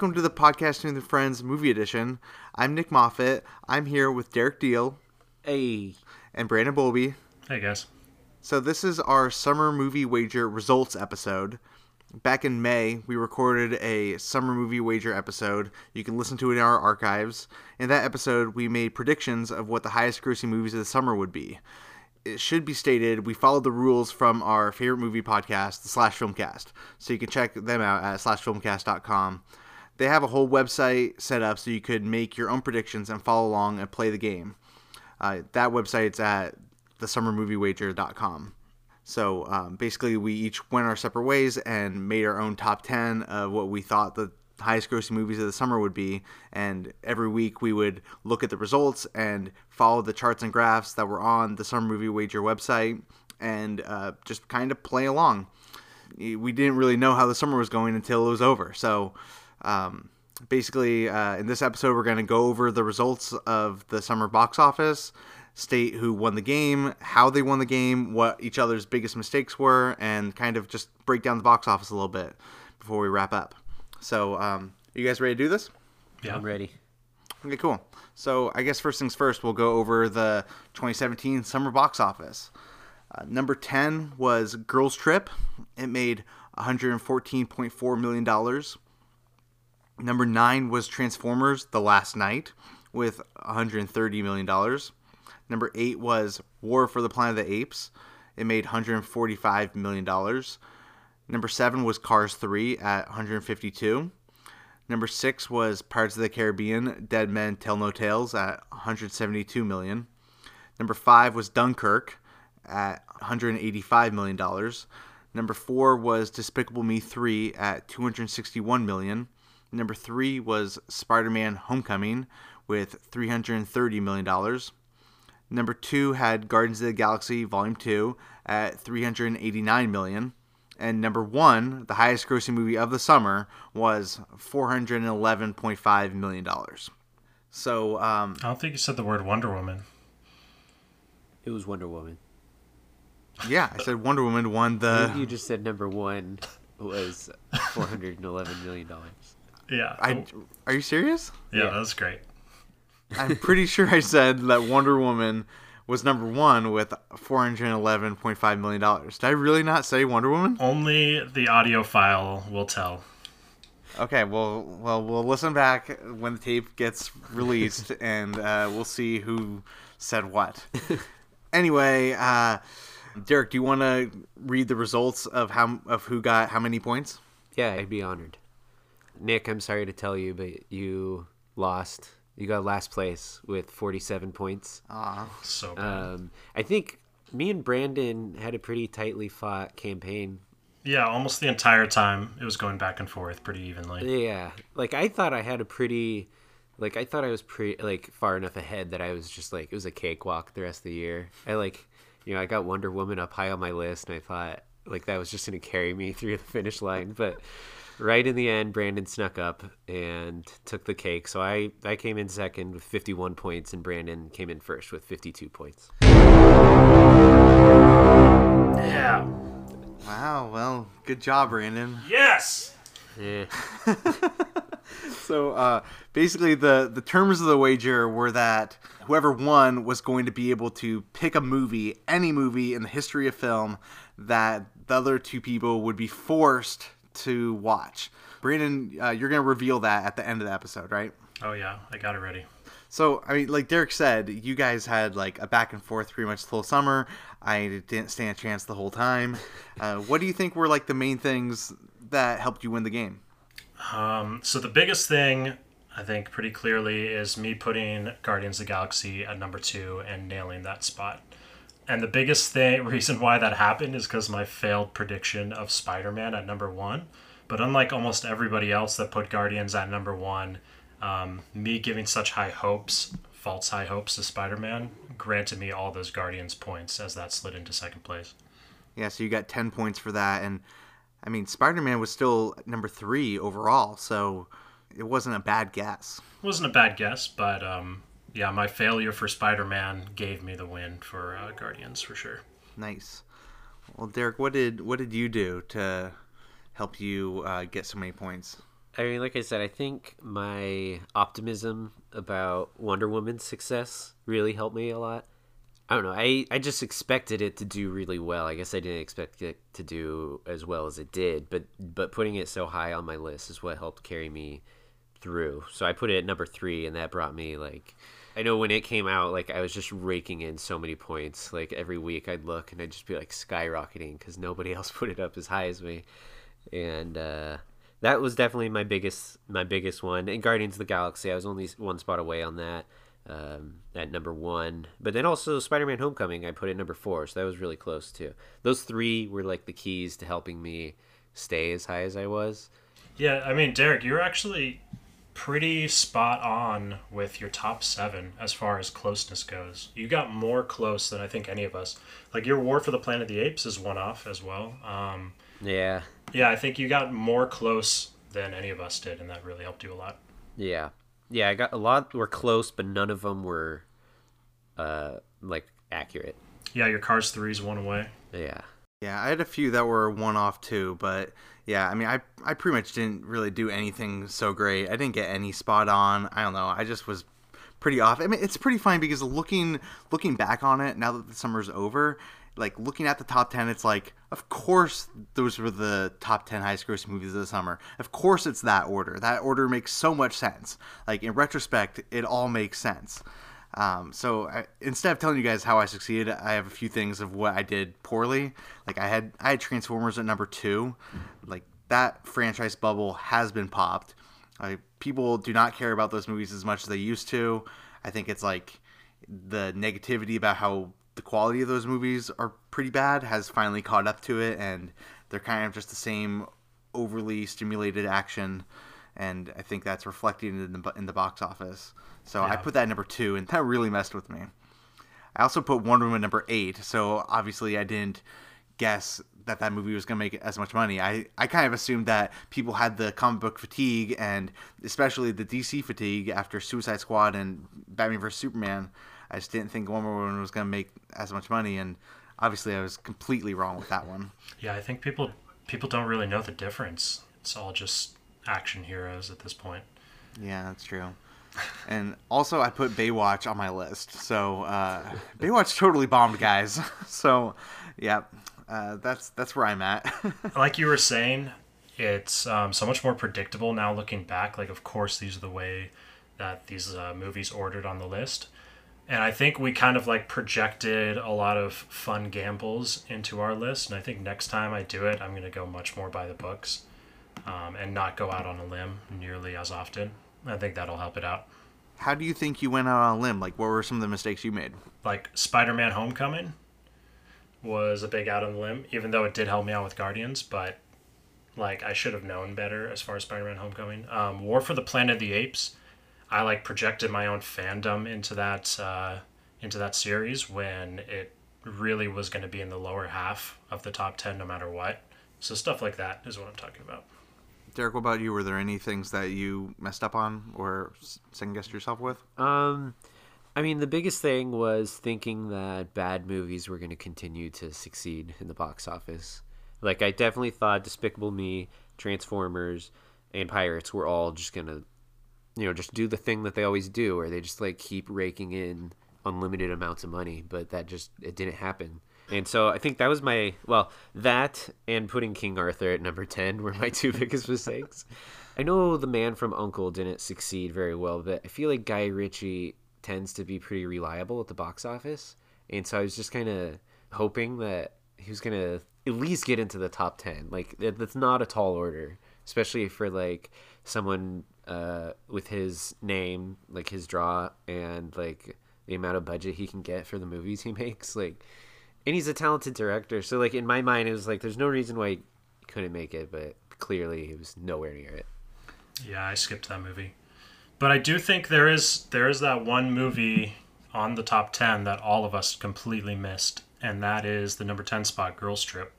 welcome to the Podcasting with Friends movie edition. I'm Nick Moffat. I'm here with Derek Deal Hey. and Brandon Bolby. Hey guys. So this is our summer movie wager results episode. Back in May, we recorded a summer movie wager episode. You can listen to it in our archives. In that episode, we made predictions of what the highest grossing movies of the summer would be. It should be stated we followed the rules from our favorite movie podcast, the Slash Filmcast. So you can check them out at slashfilmcast.com. They have a whole website set up so you could make your own predictions and follow along and play the game. Uh, that website's at thesummermoviewager.com. So um, basically, we each went our separate ways and made our own top 10 of what we thought the highest grossing movies of the summer would be. And every week we would look at the results and follow the charts and graphs that were on the Summer Movie Wager website and uh, just kind of play along. We didn't really know how the summer was going until it was over. So um, basically, uh, in this episode, we're going to go over the results of the summer box office state who won the game, how they won the game, what each other's biggest mistakes were, and kind of just break down the box office a little bit before we wrap up. So, um, you guys ready to do this? Yeah. I'm ready. Okay, cool. So, I guess first things first, we'll go over the 2017 summer box office. Uh, number 10 was Girls Trip. It made $114.4 million. Number 9 was Transformers The Last Knight with $130 million. Number eight was War for the Planet of the Apes. It made 145 million dollars. Number seven was Cars 3 at 152. Number six was Pirates of the Caribbean: Dead Men Tell No Tales at 172 million. Number five was Dunkirk at 185 million dollars. Number four was Despicable Me 3 at 261 million. Number three was Spider-Man: Homecoming with 330 million dollars. Number two had Guardians of the Galaxy Volume 2 at $389 million. And number one, the highest grossing movie of the summer, was $411.5 million. So, um, I don't think you said the word Wonder Woman. It was Wonder Woman. yeah, I said Wonder Woman won the. you just said number one was four hundred and eleven million dollars. Yeah. I, are you serious? yeah, yeah. that was great. I'm pretty sure I said that Wonder Woman was number one with $411.5 million. Did I really not say Wonder Woman? Only the audio file will tell. Okay, well, well, we'll listen back when the tape gets released, and uh, we'll see who said what. anyway, uh, Derek, do you want to read the results of how of who got how many points? Yeah, I'd be honored. Nick, I'm sorry to tell you, but you lost. You got last place with 47 points. Aw, So bad. Um, I think me and Brandon had a pretty tightly fought campaign. yeah, almost the entire time it was going back and forth pretty evenly. Yeah, like I thought I had a pretty, like I thought I was pretty like far enough ahead that I was just like it was a cakewalk the rest of the year. I like, you know, I got Wonder Woman up high on my list, and I thought like that was just gonna carry me through the finish line, but. Right in the end, Brandon snuck up and took the cake. So I, I came in second with 51 points, and Brandon came in first with 52 points. Yeah. wow. Well, good job, Brandon. Yes. Eh. So uh, basically, the the terms of the wager were that whoever won was going to be able to pick a movie, any movie in the history of film, that the other two people would be forced to watch. Brandon, uh, you're going to reveal that at the end of the episode, right? Oh yeah, I got it ready. So, I mean, like Derek said, you guys had like a back and forth pretty much the whole summer. I didn't stand a chance the whole time. Uh, what do you think were like the main things that helped you win the game? Um, so the biggest thing I think pretty clearly is me putting Guardians of the Galaxy at number two and nailing that spot. And the biggest thing reason why that happened is because my failed prediction of Spider-Man at number one. But unlike almost everybody else that put Guardians at number one, um, me giving such high hopes, false high hopes to Spider-Man, granted me all those Guardians points as that slid into second place. Yeah, so you got 10 points for that. And I mean, Spider Man was still number three overall, so it wasn't a bad guess. Wasn't a bad guess, but um, yeah, my failure for Spider-Man gave me the win for uh, Guardians for sure. Nice. Well, Derek, what did what did you do to help you uh, get so many points? I mean, like I said, I think my optimism about Wonder Woman's success really helped me a lot. I don't know. I, I just expected it to do really well. I guess I didn't expect it to do as well as it did, but but putting it so high on my list is what helped carry me through. So I put it at number three, and that brought me like I know when it came out, like I was just raking in so many points. Like every week I'd look and I'd just be like skyrocketing because nobody else put it up as high as me, and uh, that was definitely my biggest my biggest one. And Guardians of the Galaxy, I was only one spot away on that um, at number one. But then also Spider Man Homecoming, I put it number four, so that was really close too. Those three were like the keys to helping me stay as high as I was. Yeah, I mean, Derek, you're actually pretty spot on with your top seven as far as closeness goes. You got more close than I think any of us. Like your War for the Planet of the Apes is one off as well. Um, yeah. Yeah, I think you got more close than any of us did, and that really helped you a lot. Yeah yeah, I got a lot were close, but none of them were uh like accurate. Yeah, your Cars threes one away. Yeah. Yeah, I had a few that were one off too, but yeah, I mean, I I pretty much didn't really do anything so great. I didn't get any spot on. I don't know. I just was pretty off. I mean, it's pretty fine because looking looking back on it now that the summer's over, like looking at the top 10 it's like of course those were the top 10 highest grossing movies of the summer of course it's that order that order makes so much sense like in retrospect it all makes sense um, so I, instead of telling you guys how I succeeded, I have a few things of what I did poorly. Like I had I had Transformers at number two, like that franchise bubble has been popped. Like people do not care about those movies as much as they used to. I think it's like the negativity about how the quality of those movies are pretty bad has finally caught up to it, and they're kind of just the same overly stimulated action, and I think that's reflected in the in the box office. So yeah. I put that number two, and that really messed with me. I also put Wonder Woman number eight, so obviously I didn't guess that that movie was going to make as much money. I, I kind of assumed that people had the comic book fatigue and especially the DC fatigue after Suicide Squad and Batman vs Superman. I just didn't think Wonder Woman was going to make as much money, and obviously I was completely wrong with that one. Yeah, I think people people don't really know the difference. It's all just action heroes at this point. Yeah, that's true. And also, I put Baywatch on my list. So uh, Baywatch totally bombed, guys. so, yeah, uh, that's that's where I'm at. like you were saying, it's um, so much more predictable now looking back. Like, of course, these are the way that these uh, movies ordered on the list and I think we kind of like projected a lot of fun gambles into our list. And I think next time I do it, I'm going to go much more by the books um, and not go out on a limb nearly as often. I think that'll help it out. How do you think you went out on a limb? Like, what were some of the mistakes you made? Like, Spider Man Homecoming was a big out on the limb, even though it did help me out with Guardians, but like, I should have known better as far as Spider Man Homecoming. Um, War for the Planet of the Apes I like projected my own fandom into that uh, into that series when it really was going to be in the lower half of the top 10 no matter what. So stuff like that is what I'm talking about. Derek, what about you? Were there any things that you messed up on or second guessed yourself with? Um, I mean, the biggest thing was thinking that bad movies were going to continue to succeed in the box office. Like, I definitely thought Despicable Me, Transformers, and Pirates were all just going to you know just do the thing that they always do where they just like keep raking in unlimited amounts of money but that just it didn't happen and so i think that was my well that and putting king arthur at number 10 were my two biggest mistakes. I know the man from uncle didn't succeed very well but i feel like guy ritchie tends to be pretty reliable at the box office. And so i was just kind of hoping that he was gonna at least get into the top 10 like that's not a tall order especially for like someone uh, with his name, like his draw, and like the amount of budget he can get for the movies he makes. Like, and he's a talented director. So like in my mind, it was like there's no reason why he couldn't make it, but clearly he was nowhere near it. Yeah, I skipped that movie, but I do think there is there is that one movie on the top ten that all of us completely missed, and that is the number ten spot, Girls Trip.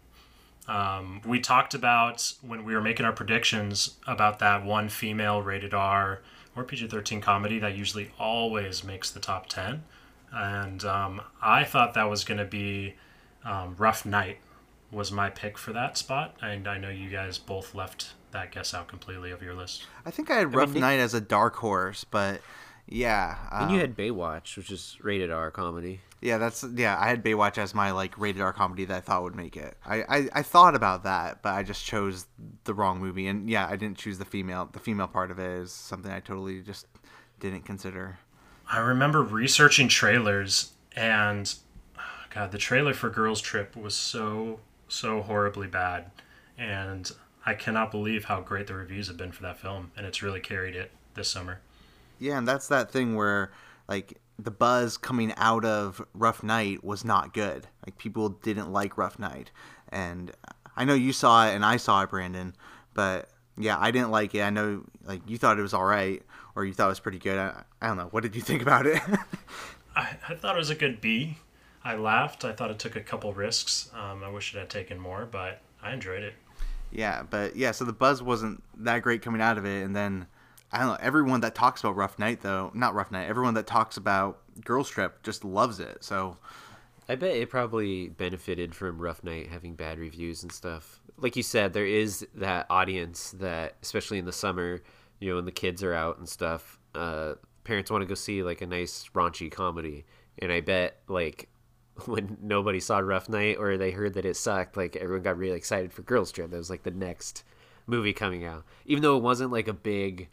Um, we talked about when we were making our predictions about that one female rated R or PG 13 comedy that usually always makes the top 10. And um, I thought that was going to be um, Rough Night, was my pick for that spot. And I know you guys both left that guess out completely of your list. I think I had Rough Nick- Night as a dark horse, but yeah, And um, you had Baywatch, which is rated R comedy. yeah, that's yeah. I had Baywatch as my like rated R comedy that I thought would make it. I, I I thought about that, but I just chose the wrong movie, and yeah, I didn't choose the female. The female part of it is something I totally just didn't consider. I remember researching trailers, and oh God, the trailer for Girls Trip was so so horribly bad, and I cannot believe how great the reviews have been for that film, and it's really carried it this summer. Yeah, and that's that thing where like the buzz coming out of Rough Night was not good. Like people didn't like Rough Night, and I know you saw it and I saw it, Brandon, but yeah, I didn't like it. I know like you thought it was all right, or you thought it was pretty good. I, I don't know. What did you think about it? I, I thought it was a good B. I laughed. I thought it took a couple risks. Um, I wish it had taken more, but I enjoyed it. yeah, but yeah, so the buzz wasn't that great coming out of it, and then I don't know. Everyone that talks about Rough Night, though, not Rough Night. Everyone that talks about Girls Trip just loves it. So I bet it probably benefited from Rough Night having bad reviews and stuff. Like you said, there is that audience that, especially in the summer, you know, when the kids are out and stuff, uh, parents want to go see like a nice raunchy comedy. And I bet like when nobody saw Rough Night or they heard that it sucked, like everyone got really excited for Girls Trip. That was like the next movie coming out, even though it wasn't like a big,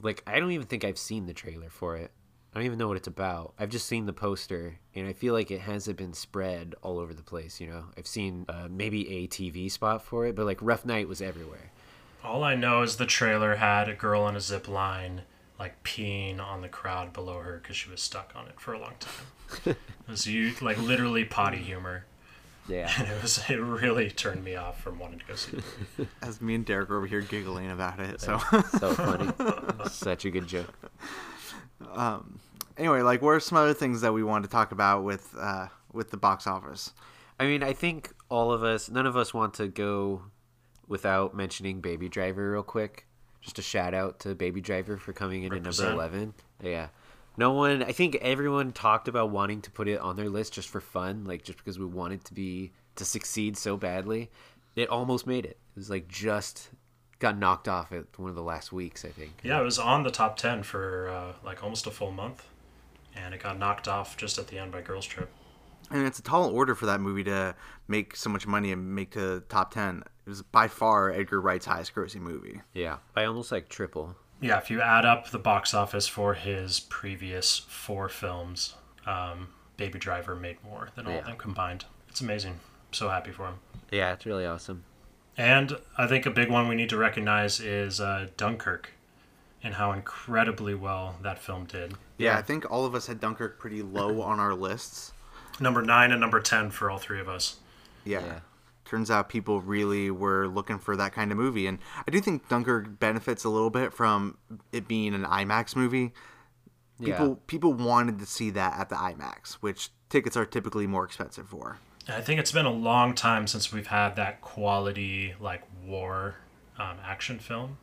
like I don't even think I've seen the trailer for it. I don't even know what it's about. I've just seen the poster, and I feel like it hasn't been spread all over the place. You know, I've seen uh, maybe a TV spot for it, but like Rough Night was everywhere. All I know is the trailer had a girl on a zip line, like peeing on the crowd below her because she was stuck on it for a long time. it was you like literally potty humor, Yeah, and it was it really turned me off from wanting to go see. it. as me and Derek were over here giggling about it, so. so funny, such a good joke. Um, anyway, like, what are some other things that we want to talk about with uh, with the box office? I mean, I think all of us, none of us want to go without mentioning Baby Driver real quick. Just a shout out to Baby Driver for coming in Represent. at number 11. Yeah. No one, I think everyone talked about wanting to put it on their list just for fun, like just because we wanted to be, to succeed so badly. It almost made it. It was like just got knocked off at one of the last weeks, I think. Yeah, it was on the top ten for uh, like almost a full month, and it got knocked off just at the end by Girls Trip. And it's a tall order for that movie to make so much money and make to the top ten. It was by far Edgar Wright's highest grossing movie. Yeah. By almost like triple. Yeah, if you add up the box office for his previous four films, um, Baby Driver made more than all Yeah. of them combined. It's amazing. so happy for him. Yeah, it's really awesome. And I think a big one we need to recognize is uh, Dunkirk and how incredibly well that film did. Yeah, Yeah. I think all of us had Dunkirk pretty low on our lists. Number nine and number 10 for all three of us. Yeah. Yeah. Turns out people really were looking for that kind of movie. And I do think Dunkirk benefits a little bit from it being an IMAX movie. People Yeah. people wanted to see that at the IMAX, which tickets are typically more expensive for. I think it's been a long time since we've had that quality, like, war um, action film.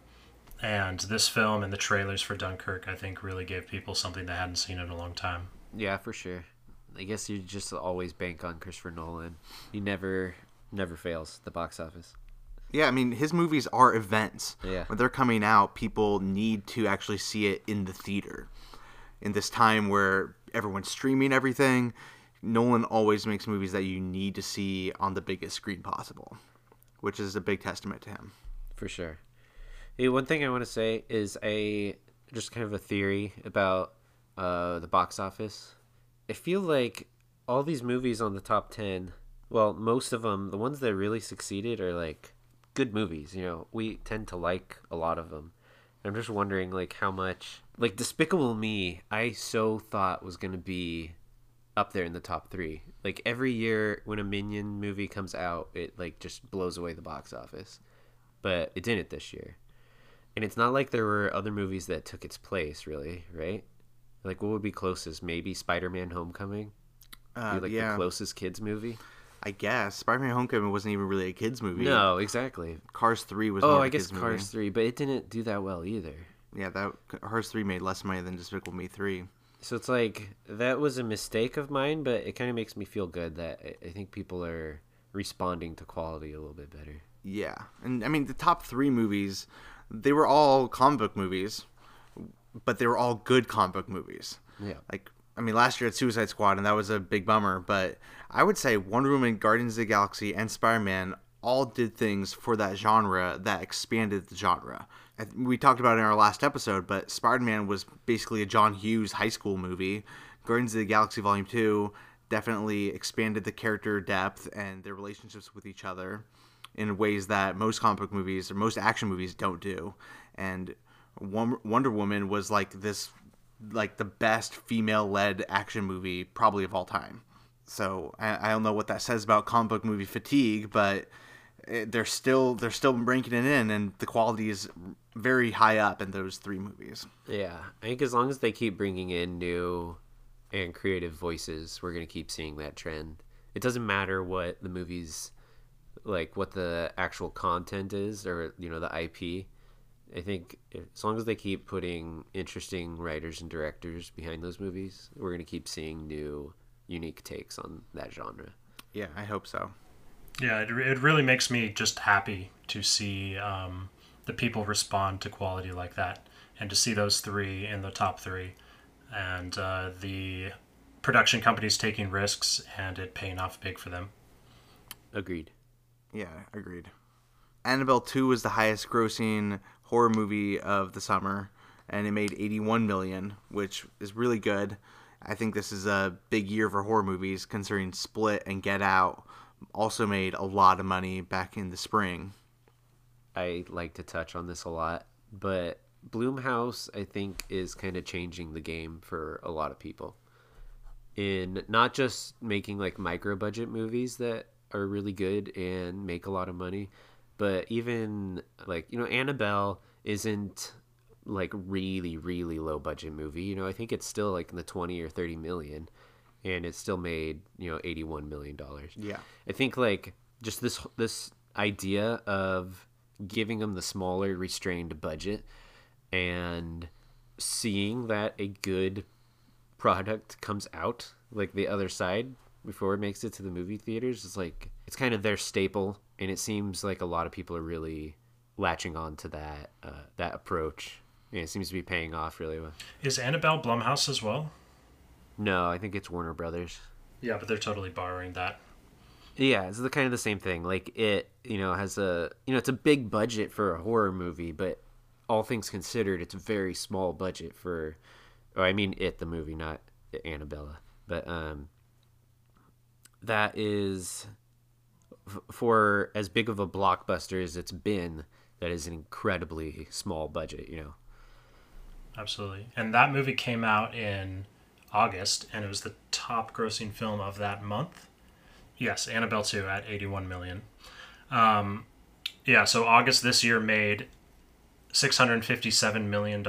And this film and the trailers for Dunkirk, I think, really gave people something they hadn't seen in a long time. Yeah, for sure. I guess you just always bank on Christopher Nolan. He never never fails the box office. Yeah, I mean his movies are events. Yeah. When they're coming out, people need to actually see it in the theater. In this time where everyone's streaming everything, Nolan always makes movies that you need to see on the biggest screen possible, which is a big testament to him. For sure. Hey, one thing I want to say is a just kind of a theory about uh, the box office. I feel like all these movies on the top 10, well, most of them, the ones that really succeeded are like good movies. You know, we tend to like a lot of them. I'm just wondering, like, how much, like, Despicable Me, I so thought was going to be up there in the top three. Like, every year when a Minion movie comes out, it, like, just blows away the box office but it didn't this year. And it's not like there were other movies that took its place, really, right? Like, what would be closest? Maybe Spider-Man: Homecoming, Uh, be like yeah, the closest kids movie. I guess Spider-Man: Homecoming wasn't even really a kids movie. No, exactly. Cars Three was. Oh, I guess Cars movie. Three, but it didn't do that well either. Yeah, that Cars Three made less money than Despicable Me Three. So it's like that was a mistake of mine, but it kind of makes me feel good that I- I think people are responding to quality a little bit better. Yeah, and I mean the top three movies, they were all comic book movies, but they were all good comic book movies. Yeah. Like I mean, last year at Suicide Squad, and that was a big bummer. But I would say Wonder Woman, Guardians of the Galaxy, and Spider Man all did things for that genre that expanded the genre. We talked about it in our last episode, but Spider Man was basically a John Hughes high school movie. Guardians of the Galaxy Volume 2 definitely expanded the character depth and their relationships with each other in ways that most comic book movies or most action movies don't do. And Wonder Woman was like this, like the best female led action movie probably of all time. So I, I don't know what that says about comic book movie fatigue, but it, they're still they're still ranking it in, and the quality is very high up in those three movies. Yeah, I think as long as they keep bringing in new and creative voices, we're gonna keep seeing that trend. It doesn't matter what the movies, like what the actual content is, or you know the IP. I think as long as they keep putting interesting writers and directors behind those movies, we're gonna keep seeing new, unique takes on that genre. Yeah, I hope so. Yeah, it, it really makes me just happy to see um, the people respond to quality like that and to see those three in the top three and uh, the production companies taking risks and it paying off big for them. Agreed. Yeah, agreed. Annabelle 2 was the highest grossing horror movie of the summer and it made 81 million, which is really good. I think this is a big year for horror movies considering Split and Get Out also made a lot of money back in the spring. I like to touch on this a lot, but Blumhouse, I think, is kind of changing the game for a lot of people. In not just making like micro budget movies that are really good and make a lot of money, but even like, you know, Annabelle isn't like really, really low budget movie. You know, I think it's still like in the 20 or 30 million and it still made, you know, 81 million dollars. Yeah. I think like just this this idea of giving them the smaller restrained budget and seeing that a good product comes out like the other side before it makes it to the movie theaters is like it's kind of their staple and it seems like a lot of people are really latching on to that uh, that approach and it seems to be paying off really well Is Annabelle Blumhouse as well? no i think it's warner brothers Yeah, but they're totally borrowing that. Yeah, it's the kind of the same thing. Like it, you know, has a you know, it's a big budget for a horror movie, but all things considered, it's a very small budget for. Oh, I mean, it the movie, not Annabella, but um, that is for as big of a blockbuster as it's been. That is an incredibly small budget, you know. Absolutely. And that movie came out in August, and it was the top grossing film of that month. Yes, Annabelle 2 at 81 million. Um, yeah, so August this year made $657 million.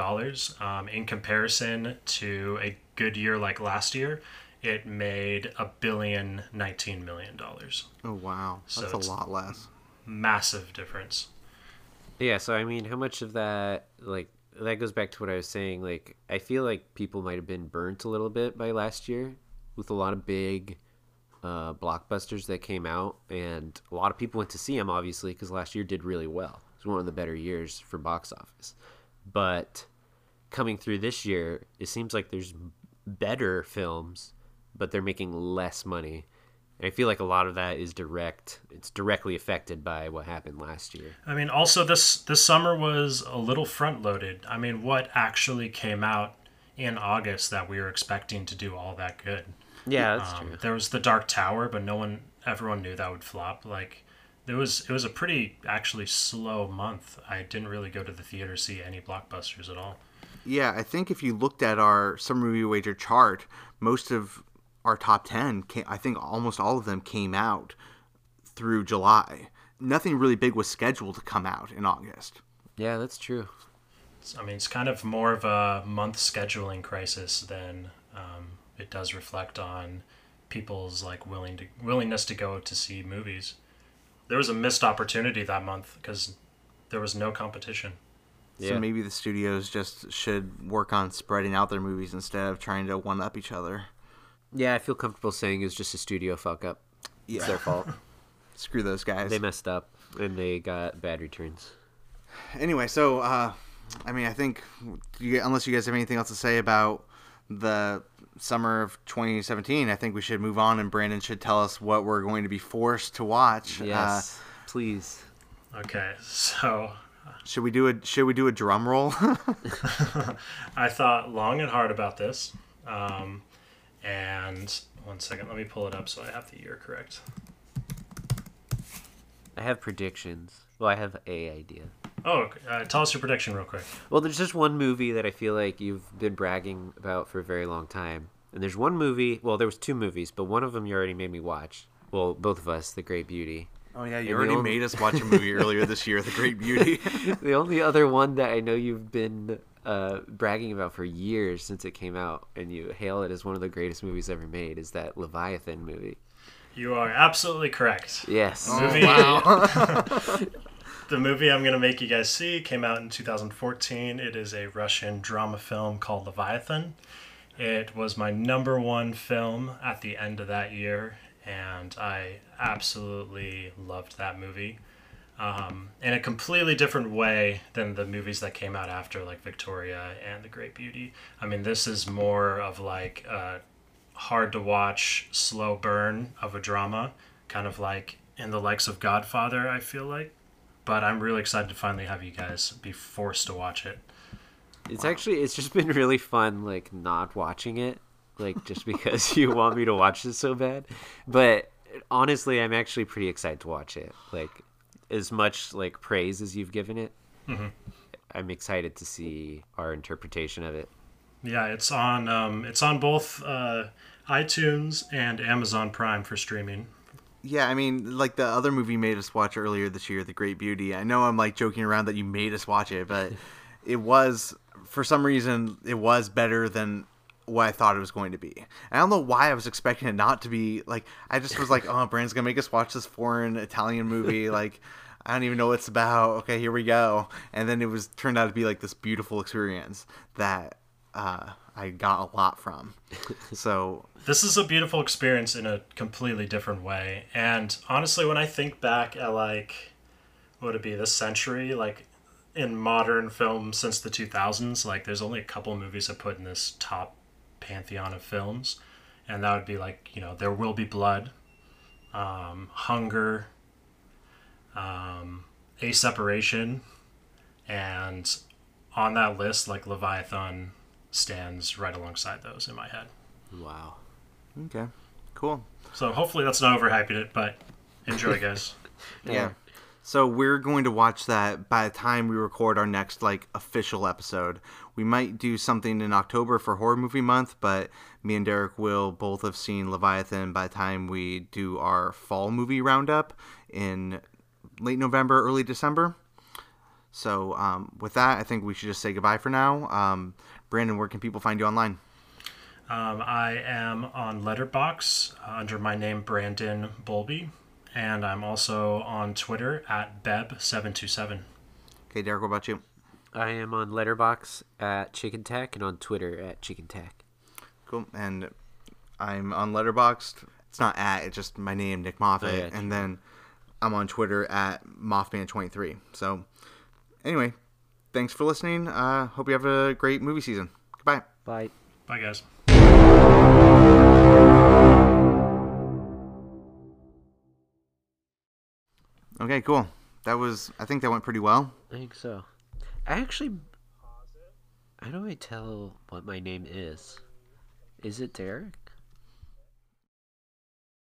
Um, in comparison to a good year like last year, it made a billion $19 million. Oh wow, So that's it's- a lot less. Massive difference. Yeah, so I mean, how much of that, like, that goes back to what I was saying. Like, I feel like people might have been burnt a little bit by last year with a lot of big uh, blockbusters that came out, and a lot of people went to see them, obviously, because last year did really well. It was one of the better years for box office. But coming through this year, it seems like there's better films, but they're making less money. And I feel like a lot of that is direct. It's directly affected by what happened last year. I mean, also this this summer was a little front loaded. I mean, what actually came out in August that we were expecting to do all that good? Yeah, that's Um, true. there was the Dark Tower, but no one, everyone knew that would flop. Like, there was it was a pretty actually slow month. I didn't really go to the theater to see any blockbusters at all. Yeah, I think if you looked at our summer movie wager chart, most of our top 10, came, I think almost all of them came out through July. Nothing really big was scheduled to come out in August. Yeah, that's true. I mean, it's kind of more of a month scheduling crisis than um, it does reflect on people's like willing to willingness to go to see movies. There was a missed opportunity that month because there was no competition. Yeah. So maybe the studios just should work on spreading out their movies instead of trying to one up each other. Yeah, I feel comfortable saying it was just a studio fuck up. It's Yeah. their fault. Screw those guys. they messed up. and they got bad returns. Anyway, so uh, I mean, I think you, unless you guys have anything else to say about the summer of 2017, I think we should move on, and Brandon should tell us what we're going to be forced to watch. Yes, please. Okay, so Uh, should we do a Should we do a drum roll? I thought long and hard about this. Um, and one second, let me pull it up so I have the year correct. I have predictions. Well, I have a idea. Oh, okay. uh, tell us your prediction real quick. Well, there's just one movie that I feel like you've been bragging about for a very long time. And there's one movie, well, there was two movies, but one of them you already made me watch. Well, both of us, The Great Beauty. oh yeah, you And already only- made us watch a movie earlier this year, The Great Beauty. the only other one that I know you've been uh, bragging about for years since it came out, and you hail it as one of the greatest movies ever made, is that Leviathan movie. You are absolutely correct. Yes. Movie, the movie I'm going to make you guys see came out in 2014. It is a Russian drama film called Leviathan. It was my number one film at the end of that year, and I absolutely loved that movie. Um, in a completely different way than the movies that came out after, like Victoria and The Great Beauty. I mean, this is more of like a hard to watch, slow burn of a drama, kind of like in the likes of Godfather, I feel like. But I'm really excited to finally have you guys be forced to watch it. It's actually it's just been really fun like not watching it like just because you want me to watch this so bad. But honestly, I'm actually pretty excited to watch it. Like as much like praise as you've given it. I'm excited to see our interpretation of it. Yeah, it's on um, it's on both uh, iTunes and Amazon Prime for streaming. yeah, I mean, like the other movie you made us watch earlier this year, The Great Beauty. I know I'm like joking around that you made us watch it, but it was for some reason it was better than what I thought it was going to be. I don't know why I was expecting it not to be like. I just was like, oh, Brandon's gonna make us watch this foreign Italian movie. like, I don't even know what it's about. Okay, here we go. And then it was turned out to be like this beautiful experience that uh, I got a lot from. So This is a beautiful experience in a completely different way. And honestly, when I think back at like, what would it be, this century, like in modern film since the 2000s, like there's only a couple movies I put in this top pantheon of films. And that would be like, you know, There Will Be Blood, um, Hunger, um, A Separation, and on that list, like Leviathan stands right alongside those in my head. Wow. okay, cool. So hopefully that's not overhyping it, but enjoy, guys. Yeah. So we're going to watch that by the time we record our next like official episode. We might do something in October for horror movie month, but me and Derek will both have seen Leviathan by the time we do our fall movie roundup in late November, early December. So um, with that, I think we should just say goodbye for now. Um, Brandon, where can people find you online? Um, I am on Letterboxd uh, under my name Brandon Bolby, and I'm also on Twitter at Beb727. Okay, Derek, what about you? I am on Letterboxd at Chicken Tack and on Twitter at Chicken Tack. Cool. And I'm on Letterboxd. It's not at, it's just my name, Nick Moffat. Oh, yeah, and then I'm on Twitter at Mothman23. So, anyway, thanks for listening. Uh, hope you have a great movie season. Goodbye. Bye. Bye, guys. Okay, cool. That was, I think that went pretty well. I think so. I actually. How do I tell what my name is? Is it Derek?